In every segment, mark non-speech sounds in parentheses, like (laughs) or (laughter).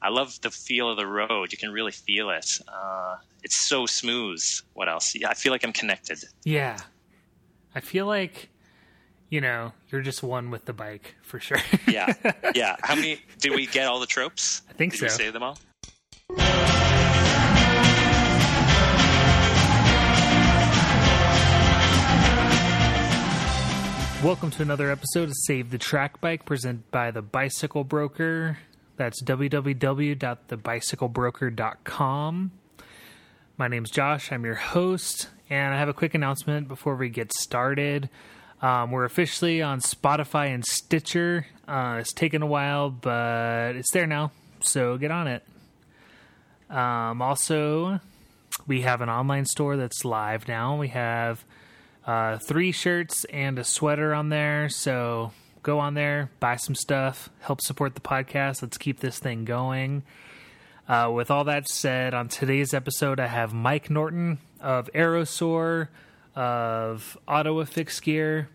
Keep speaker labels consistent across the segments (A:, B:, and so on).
A: I love the feel of the road. You can really feel it. Uh, it's so smooth. What else? Yeah, I feel like I'm connected.
B: Yeah. I feel like, you know, you're just one with the bike for sure. (laughs)
A: yeah. Yeah. How many (laughs) did we get all the tropes?
B: I think
A: did
B: so.
A: we say them all?
B: Welcome to another episode of Save the Track Bike presented by the Bicycle Broker. That's www.thebicyclebroker.com. My name's Josh. I'm your host, and I have a quick announcement before we get started. Um, we're officially on Spotify and Stitcher. Uh, it's taken a while, but it's there now, so get on it. Um, also, we have an online store that's live now. We have uh, three shirts and a sweater on there. So go on there, buy some stuff, help support the podcast. Let's keep this thing going. Uh, with all that said, on today's episode, I have Mike Norton of Aerosaur, of Ottawa Fixed Gear.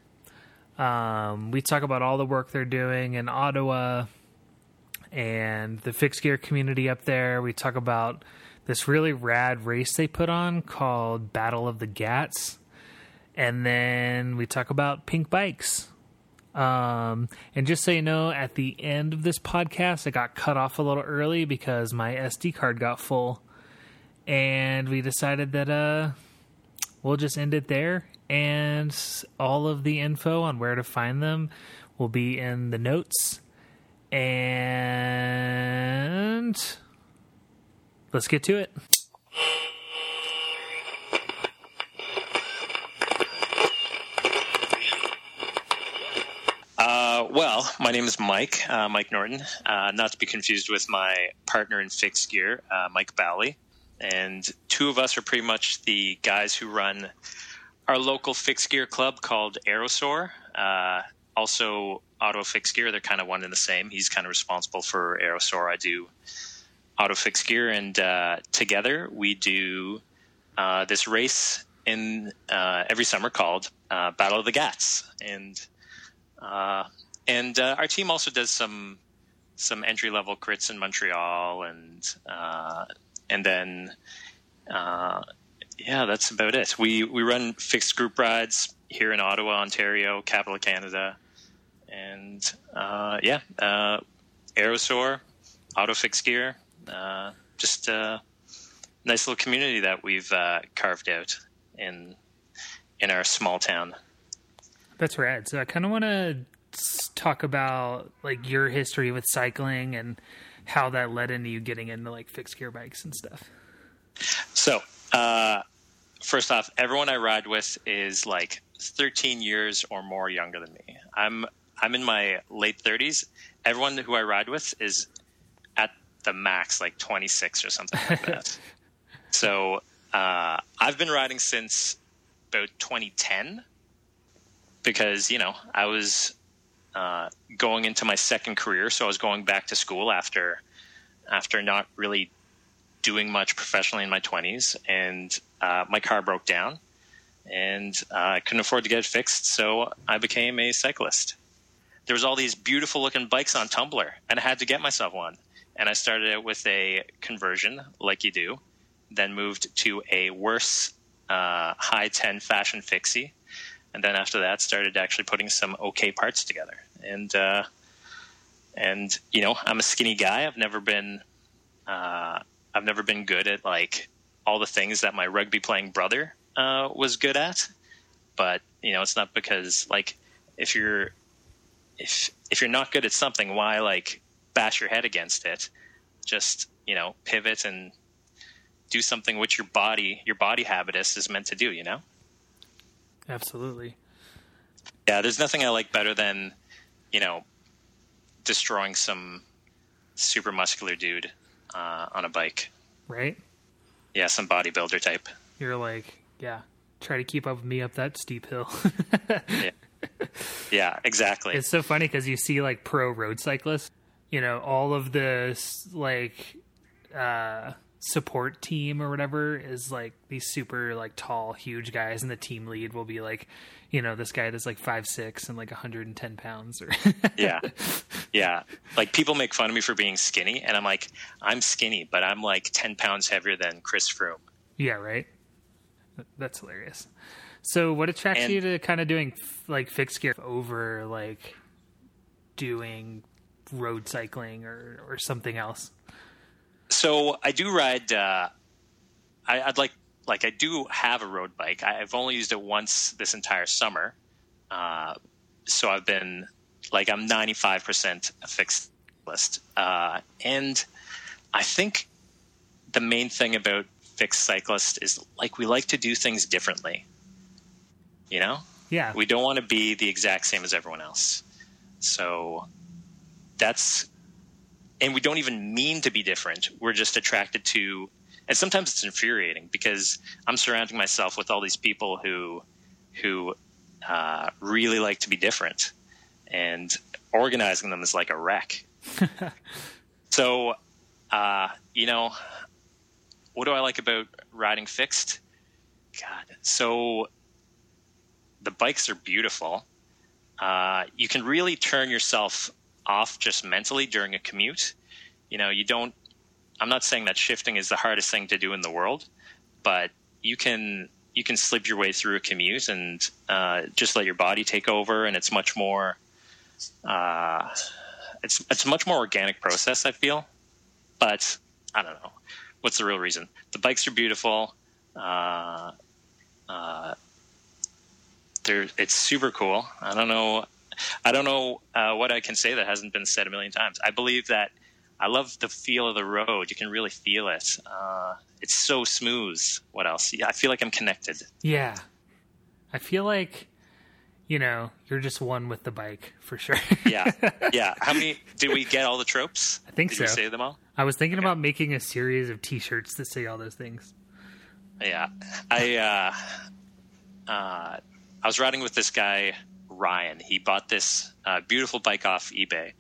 B: Um, we talk about all the work they're doing in Ottawa and the fixed gear community up there. We talk about this really rad race they put on called Battle of the Gats and then we talk about pink bikes. Um, and just so you know, at the end of this podcast, I got cut off a little early because my SD card got full, and we decided that uh, we'll just end it there. And all of the info on where to find them will be in the notes. And let's get to it.
A: Uh, well, my name is Mike, uh, Mike Norton, uh, not to be confused with my partner in fixed gear, uh, Mike Bally. And two of us are pretty much the guys who run our local fixed gear club called Aerosaur. Uh, also, Ottawa Fixed Gear, they're kind of one and the same. He's kind of responsible for Aerosaur. I do Ottawa Fixed Gear. And uh, together we do this race in every summer called Battle of the Gats. And uh, and uh, our team also does some some entry level crits in Montreal, and uh, and then uh, yeah, that's about it. We we run fixed group rides here in Ottawa, Ontario, capital Canada, and uh, yeah, uh, Aerosaur, Ottawa Fixed Gear, just a nice little community that we've carved out in in our small town.
B: That's rad. So I kind of want to talk about like your history with cycling and how that led into you getting into like fixed gear bikes and stuff.
A: So, uh, first off, everyone I ride with is like 13 years or more younger than me. I'm I'm in my late 30s. Everyone who I ride with is at the max like 26 or something like (laughs) that. so, uh, I've been riding since about 2010 because you know I was uh, going into my second career, so I was going back to school after after not really doing much professionally in my twenties, and uh, my car broke down, and uh, I couldn't afford to get it fixed, so I became a cyclist. There was all these beautiful looking bikes on Tumblr, and I had to get myself one. And I started out with a conversion, like you do, then moved to a worse uh, high ten fashion fixie and then after that started actually putting some okay parts together. And uh, and you know i'm a skinny guy. I've never been uh, i've never been good at like all the things that my rugby playing brother uh, was good at. But you know it's not because like if you're if if you're not good at something why like bash your head against it? Just you know pivot and do something which your body your body habitus is meant to do you know
B: Absolutely.
A: Yeah, there's nothing I like better than, you know, destroying some super muscular dude uh, on a bike.
B: Right?
A: Yeah, some bodybuilder type.
B: You're like, yeah, try to keep up with me up that steep hill. (laughs)
A: yeah. yeah, exactly.
B: It's so funny because you see like pro road cyclists, you know, all of the like uh, support team or whatever is like these super like tall, huge guys, and the team lead will be like, you know, this guy that's like five six and like 110 pounds. Or (laughs)
A: yeah, yeah. Like people make fun of me for being skinny, and I'm like, I'm skinny, but I'm like 10 pounds heavier than Chris Froome.
B: Yeah, right. That's hilarious. So, what attracts and, you to kind of doing like fixed gear over like doing road cycling or or something else?
A: So I do ride. Uh, I, would like like I do have a road bike. I, have only used it once this entire summer, uh, so I've been like I'm 95 percent a fixed list, uh, and I think the main thing about fixed cyclist is like we like to do things differently. You know?
B: Yeah.
A: We don't want to be the exact same as everyone else. So that's and we don't even mean to be different. We're just attracted to and sometimes it's infuriating because I'm surrounding myself with all these people who who uh, really like to be different, and organizing them is like a wreck. (laughs) so, uh, you know, what do I like about riding fixed? God, so the bikes are beautiful. Uh, you can really turn yourself off just mentally during a commute. You know, you don't. I'm not saying that shifting is the hardest thing to do in the world, but you can you can slip your way through a commute and uh, just let your body take over, and it's much more. Uh, it's it's a much more organic process. I feel, but I don't know what's the real reason. The bikes are beautiful. Uh, uh, it's super cool. I don't know. I don't know uh, what I can say that hasn't been said a million times. I believe that I love the feel of the road. You can really feel it. Uh, it's so smooth. What else? Yeah, I feel like I'm connected.
B: Yeah, I feel like you know you're just one with the bike for sure. (laughs)
A: yeah, yeah. How many (laughs) did we get? All the tropes?
B: I think
A: did
B: so.
A: say them all.
B: I was thinking okay. about making a series of T-shirts that say all those things.
A: Yeah, I. Uh, uh, I was riding with this guy Ryan. He bought this uh, beautiful bike off eBay,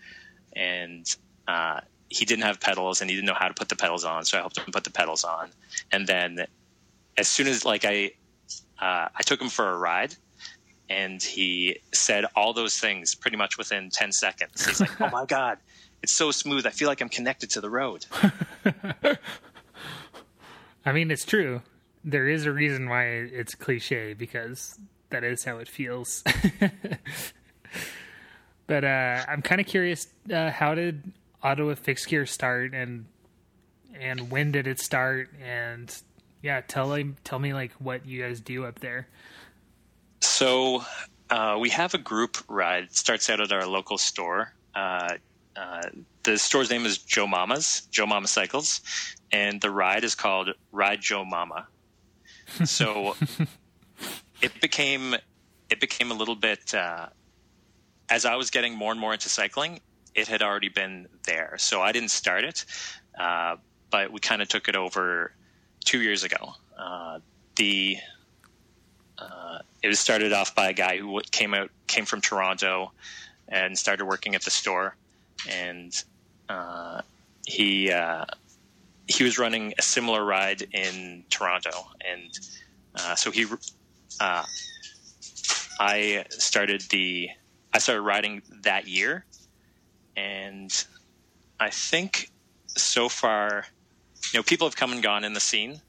A: and uh, he didn't have pedals and he didn't know how to put the pedals on. So I helped him put the pedals on. And then as soon as like I uh, I took him for a ride, and he said all those things pretty much within ten seconds. He's like, "Oh my god, it's so smooth. I feel like I'm connected to the road." (laughs)
B: I mean, it's true. There is a reason why it's cliche because that is how it feels. (laughs) but uh, I'm kind of curious. Uh, how did Ottawa Fixed Gear start, and and when did it start? And yeah, tell me tell me like what you guys do up there.
A: So uh, we have a group ride. It starts out at our local store. Uh, uh, the store's name is Joe Mama's, Joe Mama Cycles, and the ride is called Ride Joe Mama. So (laughs) it became it became a little bit uh, as I was getting more and more into cycling. It had already been there, so I didn't start it, uh, but we kind of took it over two years ago. Uh, the uh, it was started off by a guy who came out came from Toronto and started working at the store, and uh, he uh, he was running a similar ride in Toronto, and so he uh, I started the I started riding that year, and I think so far, you know, people have come and gone in the scene,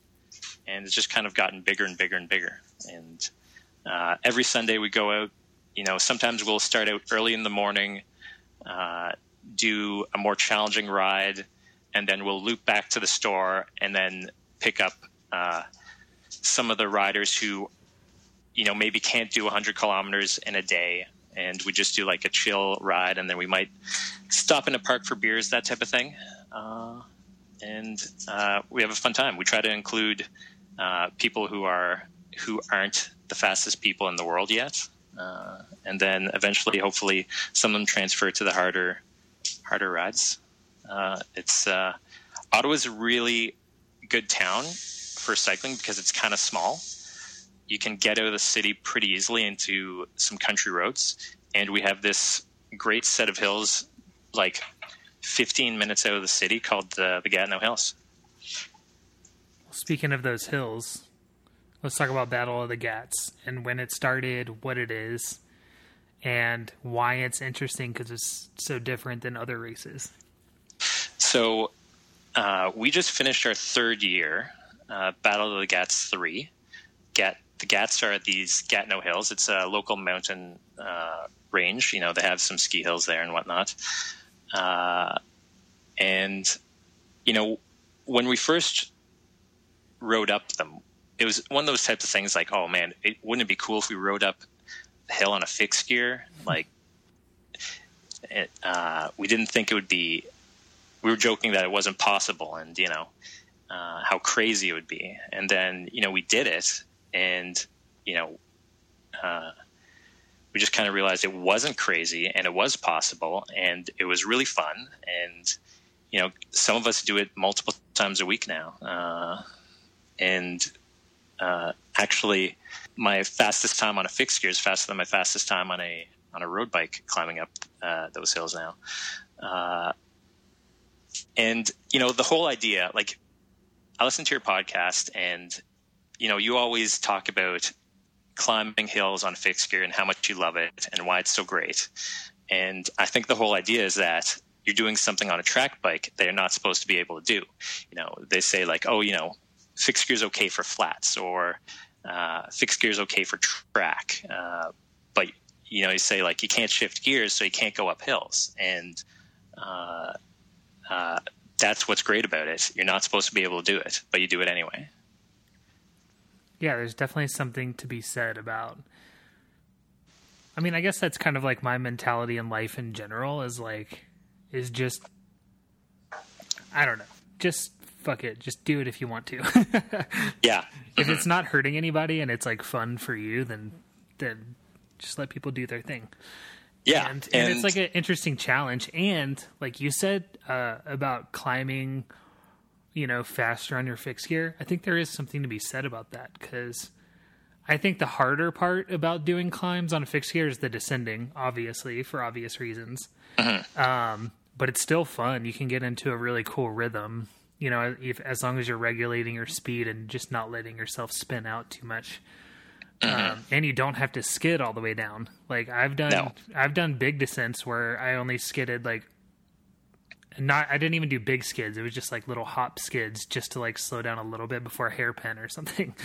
A: and it's just kind of gotten bigger and bigger and bigger. And uh, every Sunday we go out. You know, sometimes we'll start out early in the morning, uh, do a more challenging ride, and then we'll loop back to the store and then pick up uh, some of the riders who you know, maybe can't do 100 kilometers in a day, and we just do like a chill ride, and then we might stop in a park for beers, that type of thing. Uh, and uh, we have a fun time. We try to include uh, people who are who aren't the fastest people in the world yet, uh, and then eventually, hopefully, some of them transfer to the harder harder rides. Uh, it's uh, Ottawa's a really good town for cycling because it's kind of small you can get out of the city pretty easily into some country roads. And we have this great set of hills, like 15 minutes out of the city, called the, the Gatineau Hills.
B: speaking of those hills, let's talk about Battle of the Gats and when it started, what it is, and why it's interesting because it's so different than other races.
A: So uh, we just finished our third year, uh, Battle of the Gats 3. Gat, the Gats are at these Gatineau Hills. It's a local mountain uh, range. You know, they have some ski hills there and whatnot. Uh, and, you know, when we first rode up them, it was one of those types of things like, oh man, it, wouldn't it be cool if we rode up the hill on a fixed gear? Like, it, uh, we didn't think it would be we were joking that it wasn't possible and you know uh, how crazy it would be and then you know we did it and you know uh, we just kind of realized it wasn't crazy and it was possible and it was really fun. And you know some of us do it multiple times a week now uh, and uh, actually my fastest time on a fixed gear is faster than my fastest time on a on a road bike climbing up uh, those hills now. Uh, and you know the whole idea like i listen to your podcast and you know you always talk about climbing hills on fixed gear and how much you love it and why it's so great and i think the whole idea is that you're doing something on a track bike that you're not supposed to be able to do you know they say like oh you know fixed gear is okay for flats or uh, fixed gear is okay for track uh, but you know you say like you can't shift gears so you can't go up hills and uh, uh, that's what's great about it. You're not supposed to be able to do it, but you do it anyway.
B: Yeah, there's definitely something to be said about. I mean, I guess that's kind of like my mentality in life in general is like, is just, I don't know, just fuck it, just do it if you want to. (laughs)
A: yeah.
B: If it's not hurting anybody and it's like fun for you, then then just let people do their thing.
A: Yeah,
B: and, and, and it's like an interesting challenge. And like you said uh, about climbing, you know, faster on your fixed gear, I think there is something to be said about that because I think the harder part about doing climbs on a fixed gear is the descending, obviously for obvious reasons. Mm-hmm. Um, but it's still fun. You can get into a really cool rhythm. You know, if, as long as you're regulating your speed and just not letting yourself spin out too much. Mm-hmm. Um, and you don't have to skid all the way down. Like I've done, no. I've done big descents where I only skidded like not. I didn't even do big skids. It was just like little hop skids, just to like slow down a little bit before a hairpin or something. (laughs)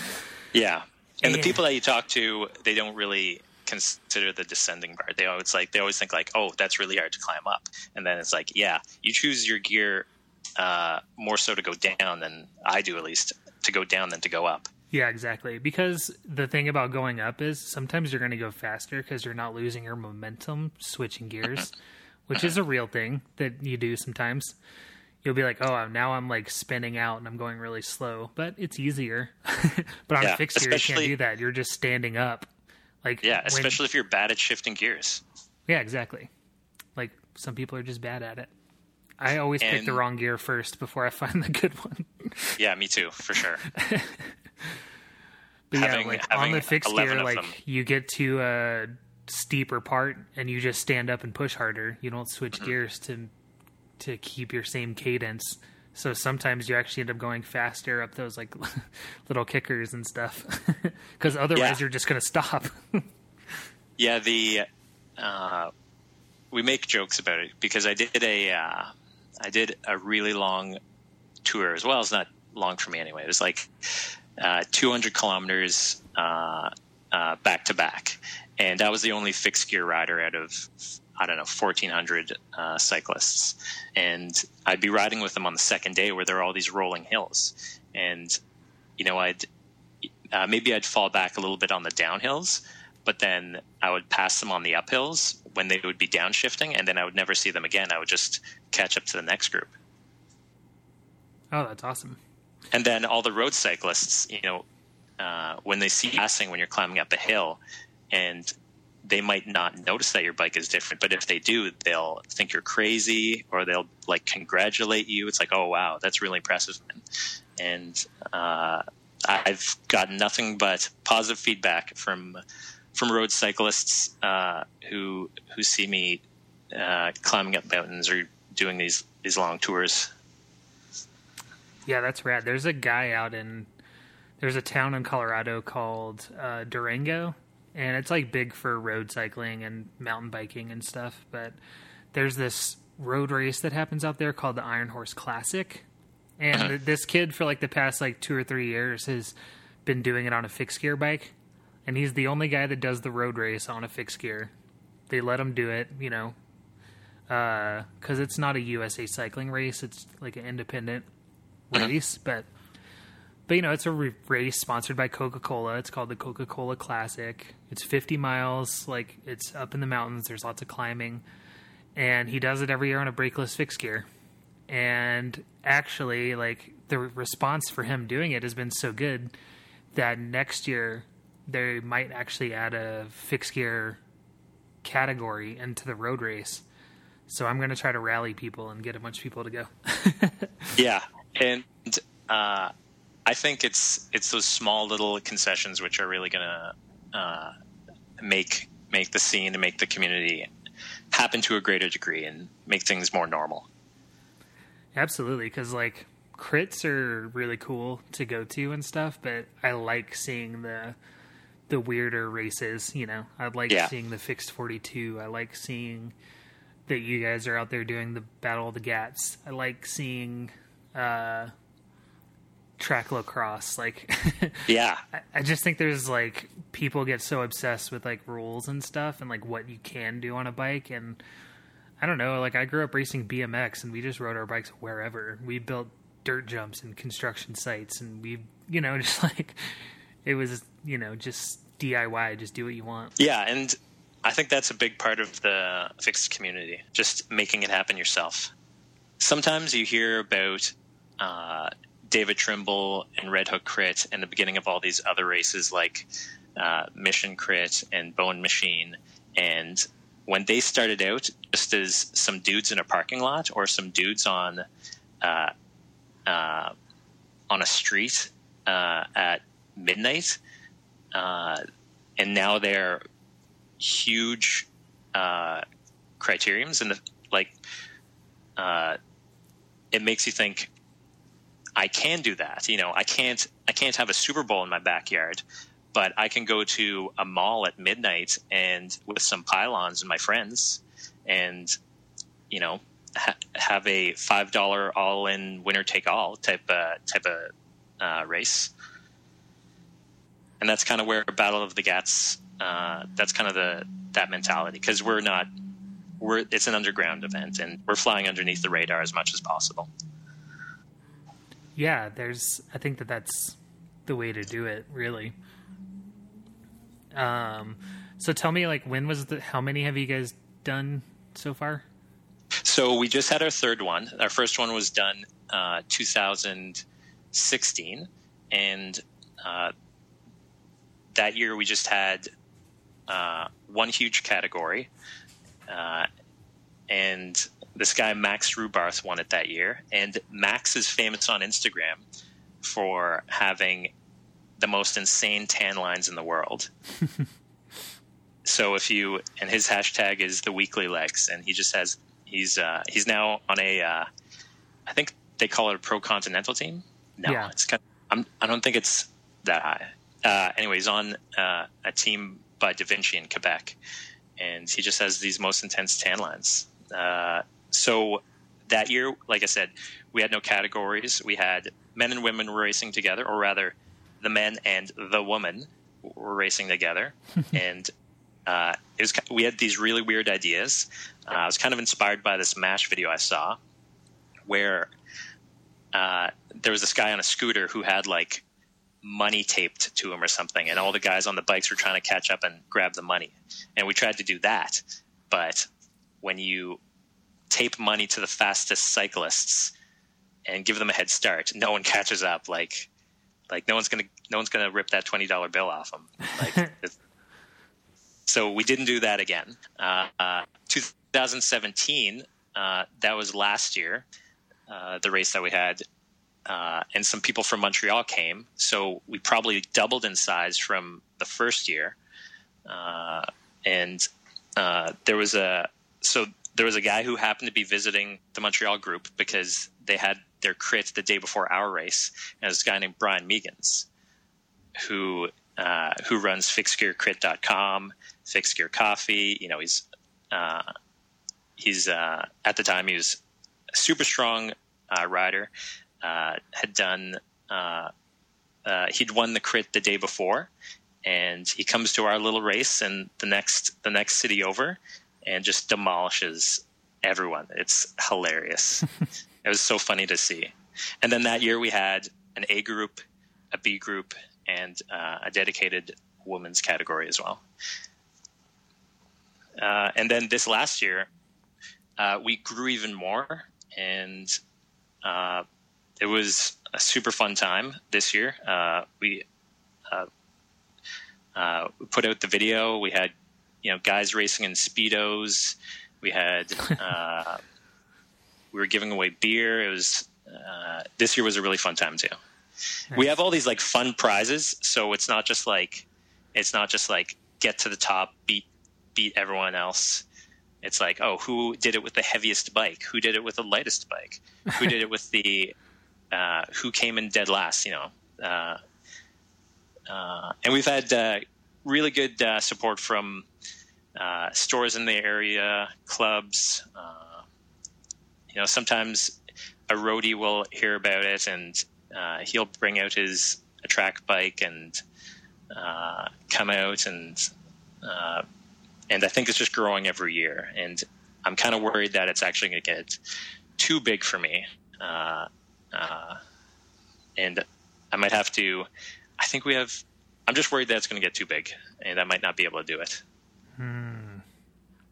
A: Yeah, and, and the people that you talk to, they don't really consider the descending part. They always like they always think like, oh, that's really hard to climb up, and then it's like, yeah, you choose your gear uh, more so to go down than I do, at least to go down than to go up.
B: Yeah, exactly. Because the thing about going up is sometimes you're going to go faster because you're not losing your momentum switching gears, which is a real thing that you do sometimes. You'll be like, oh, now I'm like spinning out and I'm going really slow, but it's easier. (laughs) but on yeah, a fixed gear, you can't do that. You're just standing up. Like
A: yeah, especially when, if you're bad at shifting gears.
B: Yeah, exactly. Like some people are just bad at it. I always and, pick the wrong gear first before I (laughs) find the good one.
A: yeah, me too, for sure. (laughs)
B: But having, yeah, like on the fixed gear, like you get to a steeper part and you just stand up and push harder. You don't switch mm-hmm. gears to to keep your same cadence. So sometimes you actually end up going faster up those like (laughs) little kickers and stuff, (laughs) because otherwise yeah. you're just going to stop. (laughs)
A: yeah, the uh, we make jokes about it because I did a uh, I did a really long tour as well. It's not long for me anyway. It was like uh, 200 kilometers uh, back to back, and I was the only fixed gear rider out of I don't know 1,400 uh, cyclists, and I'd be riding with them on the second day where there are all these rolling hills, and you know I'd uh, maybe I'd fall back a little bit on the downhills, but then I would pass them on the uphills when they would be downshifting, and then I would never see them again. I would just catch up to the next group.
B: Oh, that's awesome
A: and then all the road cyclists, you know, uh, when they see passing when you're climbing up a hill, and they might not notice that your bike is different, but if they do, they'll think you're crazy or they'll like congratulate you. It's like, oh wow, that's really impressive, and uh, I've got nothing but positive feedback from from road cyclists uh, who who see me uh, climbing up mountains or doing these these long tours.
B: Yeah, that's rad. There's a guy out in there's a town in Colorado called uh, Durango, and it's like big for road cycling and mountain biking and stuff. But there's this road race that happens out there called the Iron Horse Classic, and uh-huh. this kid for like the past like two or three years has been doing it on a fixed gear bike, and he's the only guy that does the road race on a fixed gear. They let him do it, you know, because uh, it's not a USA cycling race; it's like an independent uh-huh. race, but but you know it's a race sponsored by coca-cola. It's called the coca-cola classic. It's 50 miles like it's up in the mountains. There's lots of climbing. And he does it every year on a brakeless fixed gear. And actually like the response for him doing it has been so good that next year they might actually add a fixed gear category into the road race. So i'm going to try to rally people and get a bunch of people to go. (laughs)
A: Yeah. And uh I think it's it's those small little concessions which are really going to uh, make make the scene and make the community happen to a greater degree and make things more normal.
B: Absolutely, because like crits are really cool to go to and stuff, but I like seeing the the weirder races. You know, I like yeah. seeing the fixed forty two. I like seeing that you guys are out there doing the battle of the Gats. I like seeing uh, track lacrosse. Like,
A: yeah, (laughs)
B: I, I, just think there's like people get so obsessed with like rules and stuff and like what you can do on a bike. And I don't know, like I grew up racing BMX and we just rode our bikes wherever. We built dirt jumps and construction sites and we, you know, (laughs) just like it was, you know, just DIY, just do what you want.
A: Yeah. And I think that's a big part of the fixed community, just making it happen yourself. Sometimes you hear about uh, David Trimble and Red Hook Crit and the beginning of all these other races like uh, Mission Crit and Bone Machine. And when they started out just as some dudes in a parking lot or some dudes on uh, uh, on a street uh, at midnight, uh, and now they're huge uh, criteriums and the, like it makes you think I can do that. You know, I can't I can't have a Super Bowl in my backyard, but I can go to a mall at midnight and with some pylons and my friends, and you know, ha- have a five dollar all in winner take all type uh, type of uh, race. And that's kind of where Battle of the Gats. Uh, that's kind of the that mentality because we're not we're it's an underground event and we're flying underneath the radar as much as possible
B: yeah, there's. I think that that's the way to do it, really. Um, so tell me, like, when was the? How many have you guys done so far?
A: So we just had our third one. Our first one was done uh, 2016, and uh, that year we just had uh, one huge category, uh, and this guy Max Rubarth won it that year, and Max is famous on Instagram for having the most insane tan lines in the world. (laughs) so if you and his hashtag is the weekly legs, and he just has he's uh, he's now on a uh, I think they call it a pro continental team. No, yeah. it's kind. Of, I'm, I don't think it's that high. Uh, anyway, he's on uh, a team by Da Vinci in Quebec, and he just has these most intense tan lines. Uh, so that year, like I said, we had no categories. We had men and women racing together, or rather, the men and the woman were racing together, (laughs) and uh, it was we had these really weird ideas. Uh, I was kind of inspired by this Mash video I saw, where uh, there was this guy on a scooter who had like money taped to him or something, and all the guys on the bikes were trying to catch up and grab the money, and we tried to do that, but when you tape money to the fastest cyclists and give them a head start. No one catches up. Like, like no one's gonna no one's gonna rip that twenty dollar bill off them. Like, (laughs) so we didn't do that again. Uh, uh, 2017, uh, that was last year, uh, the race that we had, uh, and some people from Montreal came. So we probably doubled in size from the first year, uh, and there was a so there was a guy who happened to be visiting the Montreal group because they had their crit the day before our race, and this guy named Brian Meegans, who uh, who runs fixedgearcrit.com, Fixed Gear Coffee. You know, he's uh, he's uh, at the time he was a super strong uh, rider. Uh, had done uh, he'd won the crit the day before, and he comes to our little race and the next the next city over, and just demolishes everyone. It's hilarious. (laughs) it was so funny to see. And then that year we had an A group, a B group, and uh, a dedicated women's category as well. Uh, and then this last year, uh, we grew even more, and uh, it was a super fun time this year. Uh, we uh, we put out the video. We had you know guys racing in speedos. We had (laughs) we were giving away beer. It was this year was a really fun time too. Nice. We have all these like fun prizes, so it's not just like it's not just like get to the top, beat beat everyone else. It's like, oh, who did it with the heaviest bike? Who did it with the lightest bike? Who did it with the (laughs) uh, who came in dead last? You know, uh, uh, and we've had uh, really good uh, support from uh, stores in the area, clubs. you know, sometimes a roadie will hear about it and he'll bring out his track bike and come out and and I think it's just growing every year. And I'm kind of worried that it's actually going to get too big for me, uh, uh, and I might have to. I think we have. I'm just worried that it's going to get too big, and I might not be able to do it.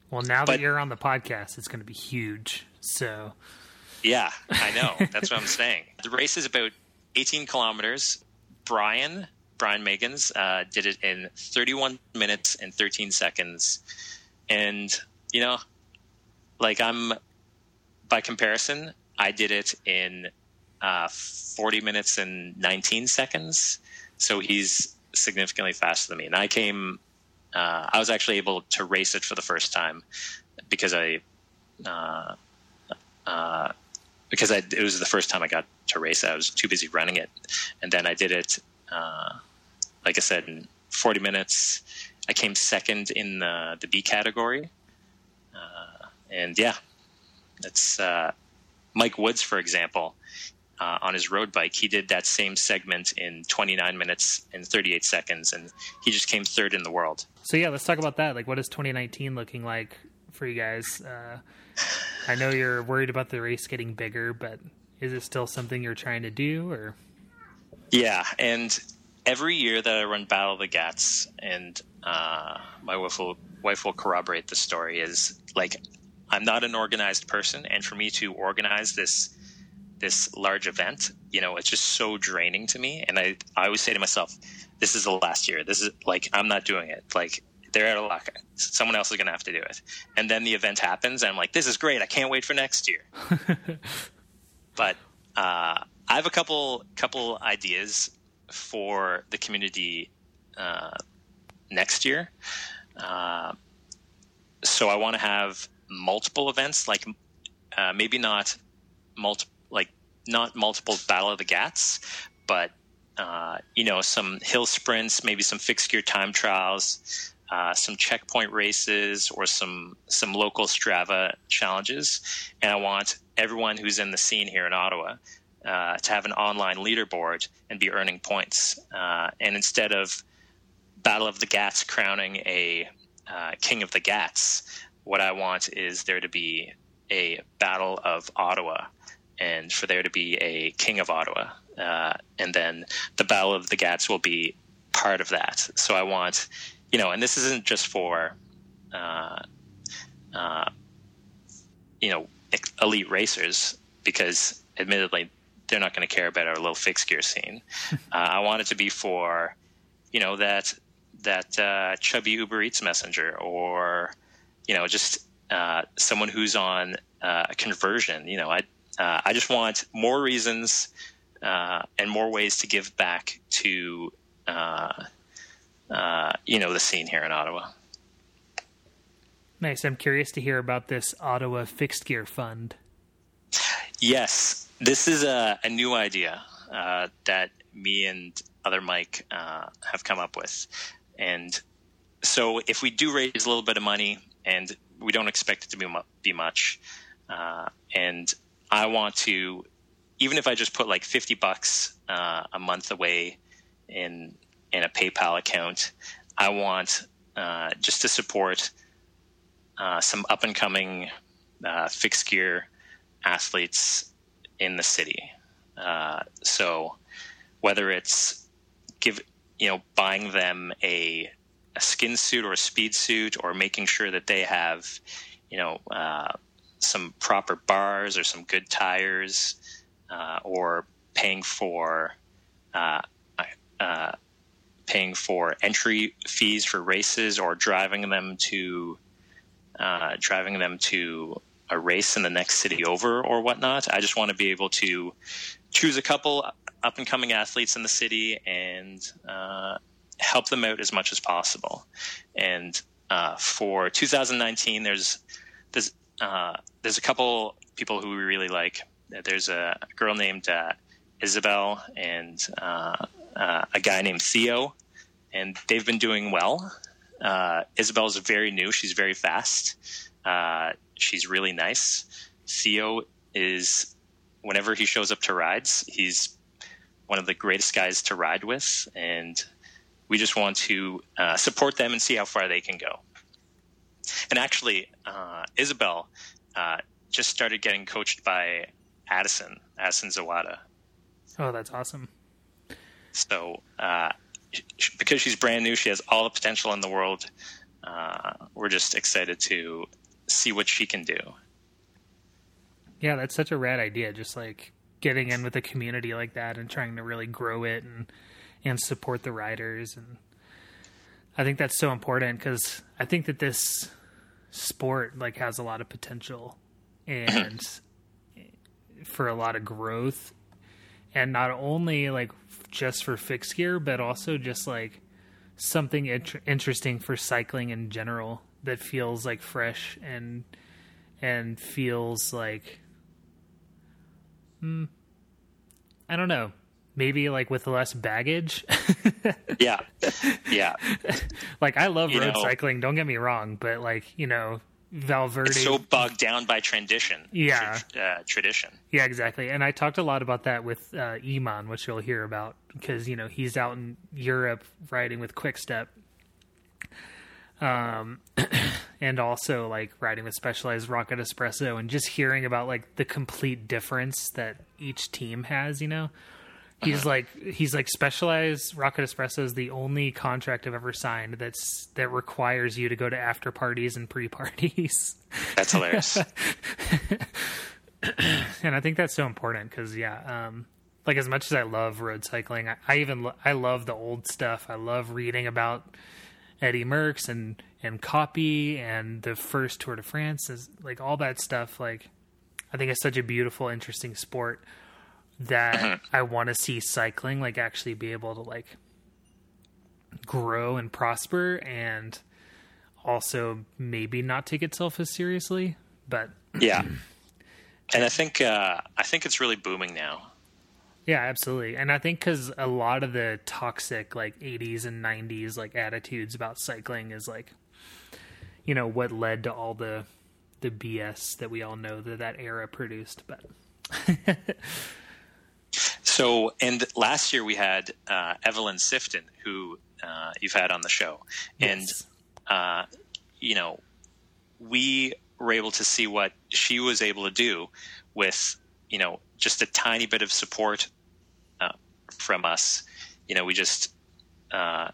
B: Well, now but, that you're on the podcast, it's going to be huge. So.
A: Yeah, I know. That's what I'm saying. (laughs) The race is about 18 kilometers. Brian Brian Megans, uh, did it in 31 minutes and 13 seconds. And, you know, like I'm, by comparison, I did it in uh, 40 minutes and 19 seconds. So he's significantly faster than me. And I came, uh, I was actually able to race it for the first time because I, uh, uh, because I, it was the first time I got to race. It. I was too busy running it, and then I did it uh, like I said, in 40 minutes, I came second in the, the B category. Uh, and yeah, it's uh, Mike Woods, for example, uh, on his road bike, he did that same segment in 29 minutes and 38 seconds, and he just came third in the world.
B: So yeah, let's talk about that. Like, what is 2019 looking like for you guys? Uh, I know you're worried about the race getting bigger, but is it still something you're trying to do, or?
A: Yeah, and every year that I run Battle of the Gats, and uh, my wife will wife will corroborate the story. Is like I'm not an organized person, and for me to organize this this large event, you know, it's just so draining to me. And I I always say to myself, this is the last year. This is like I'm not doing it. Like they're out of luck. Someone else is going to have to do it. And then the event happens, and I'm like, this is great. I can't wait for next year. (laughs) but uh, I have a couple couple ideas for the community uh, next year. Uh, so I want to have multiple events, like uh, maybe not multiple, like not multiple Battle of the Gats, but uh, you know some hill sprints, maybe some fixed gear time trials. Uh, some checkpoint races or some some local Strava challenges, and I want everyone who's in the scene here in Ottawa uh, to have an online leaderboard and be earning points. Uh, and instead of Battle of the Gats crowning a uh, King of the Gats, what I want is there to be a Battle of Ottawa and for there to be a King of Ottawa. Uh, and then the Battle of the Gats will be part of that. So I want, you know, and this isn't just for, uh, uh, you know, elite racers because admittedly they're not going to care about our little fixed gear scene. (laughs) uh, I want it to be for, you know, that that uh, chubby Uber Eats messenger or, you know, just uh, someone who's on uh, a conversion. You know, I uh, I just want more reasons uh, and more ways to give back to, you know, the scene here in Ottawa.
B: Nice. I'm curious to hear about this Ottawa Fixed Gear Fund.
A: Yes, this is a, a new idea uh, that me and other Mike uh, have come up with, and so if we do raise a little bit of money, and we don't expect it to be, mu- be much, uh, and I want to, even if I just put like fifty bucks uh, a month away in in a PayPal account, I want uh, just to support uh, some up and coming uh, fixed gear athletes in the city. Uh, so whether it's give you know buying them a a skin suit or a speed suit, or making sure that they have you know uh, some proper bars or some good tires, uh, or paying for uh, uh, paying for entry fees for races or driving them to uh, driving them to a race in the next city over or whatnot. I just want to be able to choose a couple up and coming athletes in the city and uh, help them out as much as possible. And uh, for 2019, there's there's uh, there's a couple people who we really like. There's a girl named uh, Isabel and uh, uh, a guy named Theo, and they've been doing well. Uh, Isabel is very new; she's very fast. She's really nice. Theo is, whenever he shows up to rides, he's one of the greatest guys to ride with, and we just want to support them and see how far they can go. And actually, uh, Isabel uh, just started getting coached by Addison, Addison Zawada.
B: Oh, that's awesome.
A: So, uh, because she's brand new, she has all the potential in the world. Uh, we're just excited to see what she can do.
B: Yeah, that's such a rad idea. Just like getting in with a community like that and trying to really grow it and and support the riders and I think that's so important because I think that this sport like has a lot of potential and (clears throat) for a lot of growth and not only like just for fixed gear but also just like something int- interesting for cycling in general that feels like fresh and and feels like hmm, I don't know. Maybe like with less baggage. (laughs)
A: yeah. Yeah.
B: like I love you road know, cycling, don't get me wrong, but like, you know, Valverde
A: it's so bogged down by tradition.
B: Yeah.
A: Uh, tradition.
B: Yeah, exactly. And I talked a lot about that with uh, Eamon, which you'll hear about because, you know, he's out in Europe riding with Quickstep um, (clears throat) and also like riding with Specialized Rocket Espresso and just hearing about like the complete difference that each team has. You know, he's like he's like Specialized Rocket Espresso is the only contract I've ever signed that's that requires you to go to after parties and pre parties.
A: That's hilarious. (laughs)
B: and I think that's so important because yeah. Um, like as much as I love road cycling, I, I even lo- I love the old stuff. I love reading about Eddie Merckx and and Coppi and the first Tour de France is like all that stuff. Like, I think it's such a beautiful, interesting sport that uh-huh. I want to see cycling like actually be able to like grow and prosper and also maybe not take itself as seriously. But
A: yeah, (clears throat) and I think uh, I think it's really booming now.
B: Yeah, absolutely. And I think because a lot of the toxic like 80s and 90s like attitudes about cycling is like, you know, what led to all the the BS that we all know that that era produced. But (laughs)
A: so, and last year we had uh, Evelyn Sifton, who uh, you've had on the show, yes. and uh, you know, we were able to see what she was able to do with you know just a tiny bit of support from us. You know, we just uh,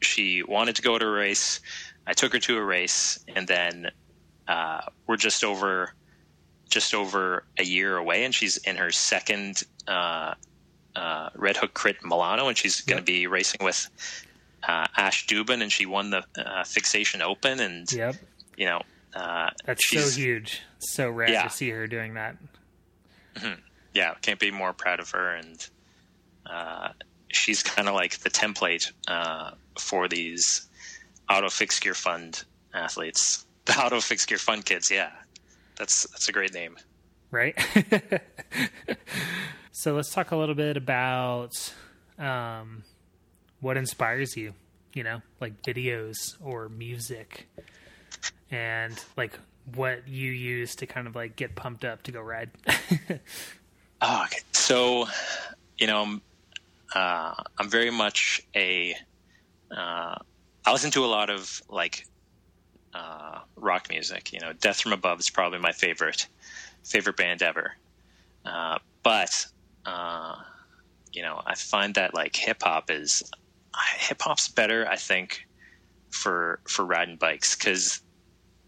A: she wanted to go to a race. I took her to a race, and then uh, we're just over just over a year away, and she's in her second uh, uh, Red Hook Crit Milano, and she's going to yep. be racing with uh, Ash Duban, and she won the uh, Fixation Open, and
B: yep.
A: you know
B: uh, that's so huge, so rad yeah. to see her doing that.
A: Mm-hmm. Yeah, can't be more proud of her, and uh, she's kind of like the template uh, for these Ottawa fix gear fund athletes. (laughs) The Ottawa fix gear fund kids, yeah, that's that's a great name.
B: right? (laughs) so let's talk a little bit about um, what inspires you, you know, like videos or music and like what you use to kind of like get pumped up to go ride.
A: oh, (laughs) okay. So, you know, uh, I'm very much a. Uh, I listen to a lot of like uh, rock music. You know, Death from Above is probably my favorite favorite band ever. Uh, but uh, you know, I find that like hip hop is hip hop's better. I think for for riding bikes because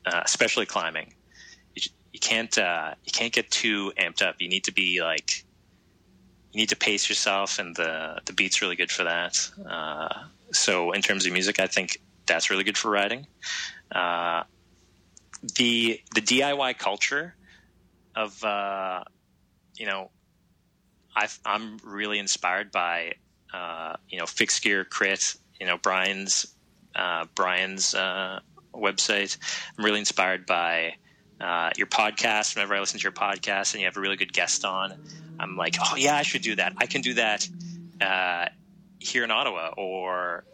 A: uh, especially climbing, you, you can't uh, you can't get too amped up. You need to be like you need to pace yourself, and the the beat's really good for that. Uh, so in terms of music, I think that's really good for riding. Uh, the the DIY culture of uh, you know, i am really inspired by uh, you know fixed gear crit. You know Brian's uh, Brian's uh, website. I'm really inspired by your podcast. Whenever I listen to your podcast and you have a really good guest on, I'm like, oh yeah, I should do that. I can do that here in Ottawa, or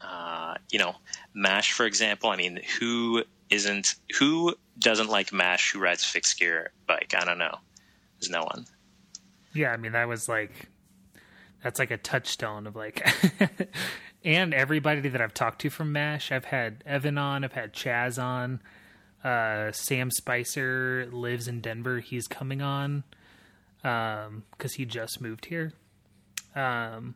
A: uh, you know, MASH, for example. I mean, who isn't who doesn't like MASH? Who rides fixed gear bike? I don't know. There's no one.
B: Yeah, I mean that was like that's like a touchstone of like (laughs) and everybody that I've talked to from MASH. I've had Evan on, I've had Chas on. Uh, Sam Spicer lives in Denver. He's coming on because um, he just moved here. Um,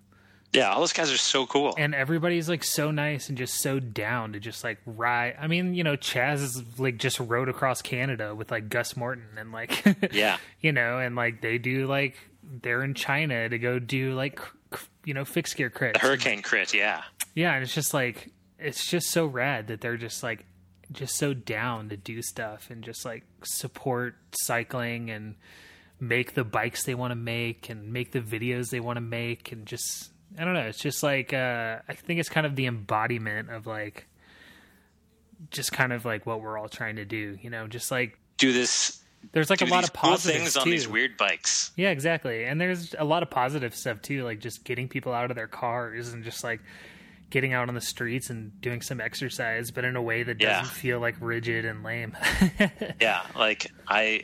A: yeah, all those guys are so cool,
B: and everybody's like so nice and just so down to just like ride. I mean, you know, Chas is like just rode across Canada with like Gus Morton and like (laughs)
A: yeah,
B: you know, and like they do like they're in China to go do like you know fixed gear crit,
A: hurricane crit, yeah,
B: yeah, and it's just like it's just so rad that they're just like just so down to do stuff and just like support cycling and make the bikes they want to make and make the videos they want to make and just I don't know. It's just like uh, I think it's kind of the embodiment of like just kind of like what we're all trying to do. You know, just like
A: do this.
B: There's like a lot of positive
A: things
B: too.
A: on these weird bikes.
B: Yeah, exactly. And there's a lot of positive stuff too, like just getting people out of their cars and just like getting out on the streets and doing some exercise, but in a way that doesn't yeah. feel like rigid and lame. (laughs)
A: yeah, like I,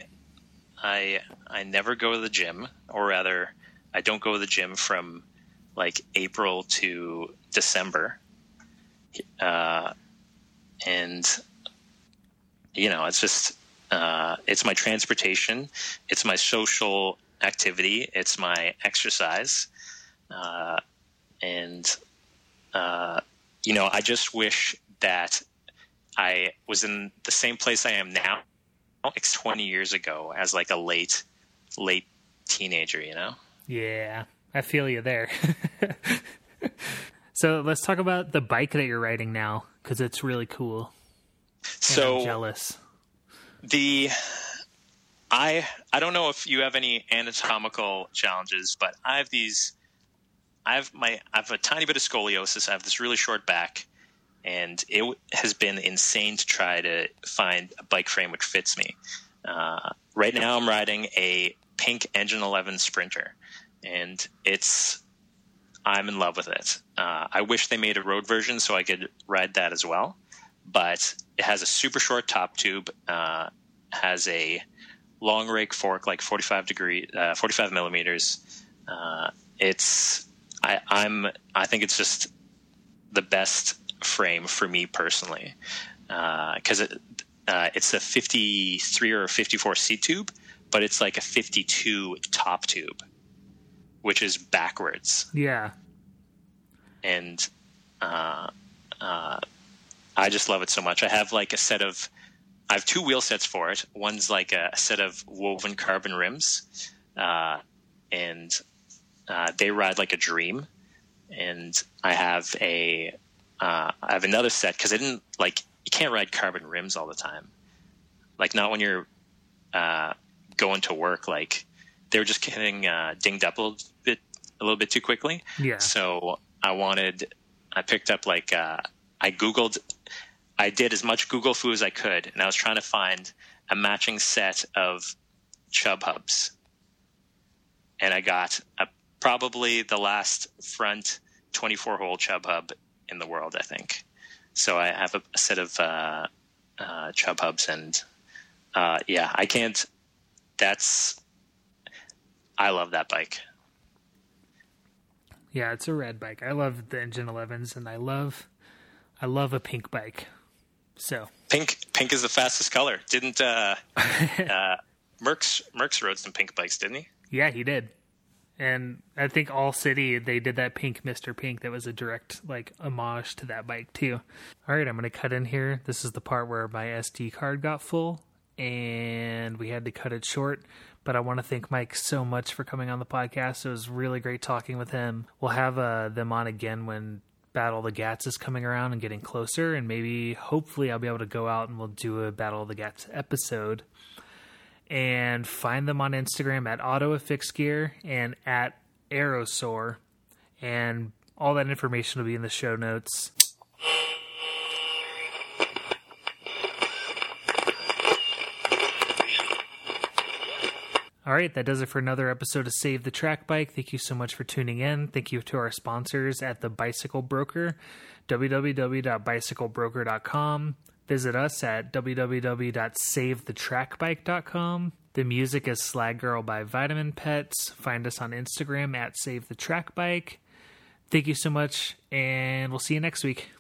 A: I, I never go to the gym, or rather, I don't go to the gym from like April to December. Uh, and you know, it's just uh, it's my transportation, it's my social activity, it's my exercise, uh, and uh, you know, I just wish that I was in the same place I am now, like 20 years ago, as like a late, late teenager. You know?
B: Yeah, I feel you there. (laughs) so let's talk about the bike that you're riding now because it's really cool.
A: So
B: I'm jealous.
A: The I I don't know if you have any anatomical challenges, but I have these. I have my I have a tiny bit of scoliosis. I have this really short back, and it has been insane to try to find a bike frame which fits me. Uh, right now, I'm riding a pink Engine 11 Sprinter, and it's I'm in love with it. Uh, I wish they made a road version so I could ride that as well, but it has a super short top tube, uh, has a long rake fork like 45 degree, uh, 45 millimeters. Uh, it's I, I'm I think it's just the best frame for me personally because uh, it, uh, it's a 53 or 54 seat tube, but it's like a 52 top tube which is backwards.
B: Yeah.
A: And uh, uh, I just love it so much. I have like a set of, I have two wheel sets for it. One's like a, set of woven carbon rims, uh, and uh, they ride like a dream. And I have a, uh, I have another set because I didn't like you can't ride carbon rims all the time, like not when you're uh, going to work. Like they were just getting uh, dinged up a little bit, a little bit too quickly.
B: Yeah.
A: So I wanted, I picked up like uh, I googled, I did as much Google fu as I could, and I was trying to find a matching set of chub hubs, and I got a, probably the last front 24 hole chub hub in the world, I think. So I have a, a set of uh, uh, chub hubs, and uh, yeah, I can't. That's I love that bike.
B: Yeah, it's a red bike. I love the Engine 11s, and I love I love a pink bike. So
A: pink pink is the fastest color. Didn't uh, (laughs) uh, Merckx Merckx rode some pink bikes, didn't he?
B: Yeah, he did. And I think All City they did that pink Mister Pink that was a direct like homage to that bike too. All right, I'm gonna cut in here. This is the part where my SD card got full, and we had to cut it short. But I want to thank Mike so much for coming on the podcast. It was really great talking with him. We'll have uh, them on again when Battle of the Gats is coming around and getting closer, and maybe hopefully I'll be able to go out and we'll do a Battle of the Gats episode. And find them on Instagram at OttawaFixGear and at Aerosaur, and all that information will be in the show notes. All right, that does it for another episode of Save the Track Bike. Thank you so much for tuning in. Thank you to our sponsors at the Bicycle Broker, www.bicyclebroker.com. Visit us at www.savethetrackbike.com. The music is Slag Girl by Vitamin Pets. Find us on Instagram at Save the Track Bike. Thank you so much, and we'll see you next week.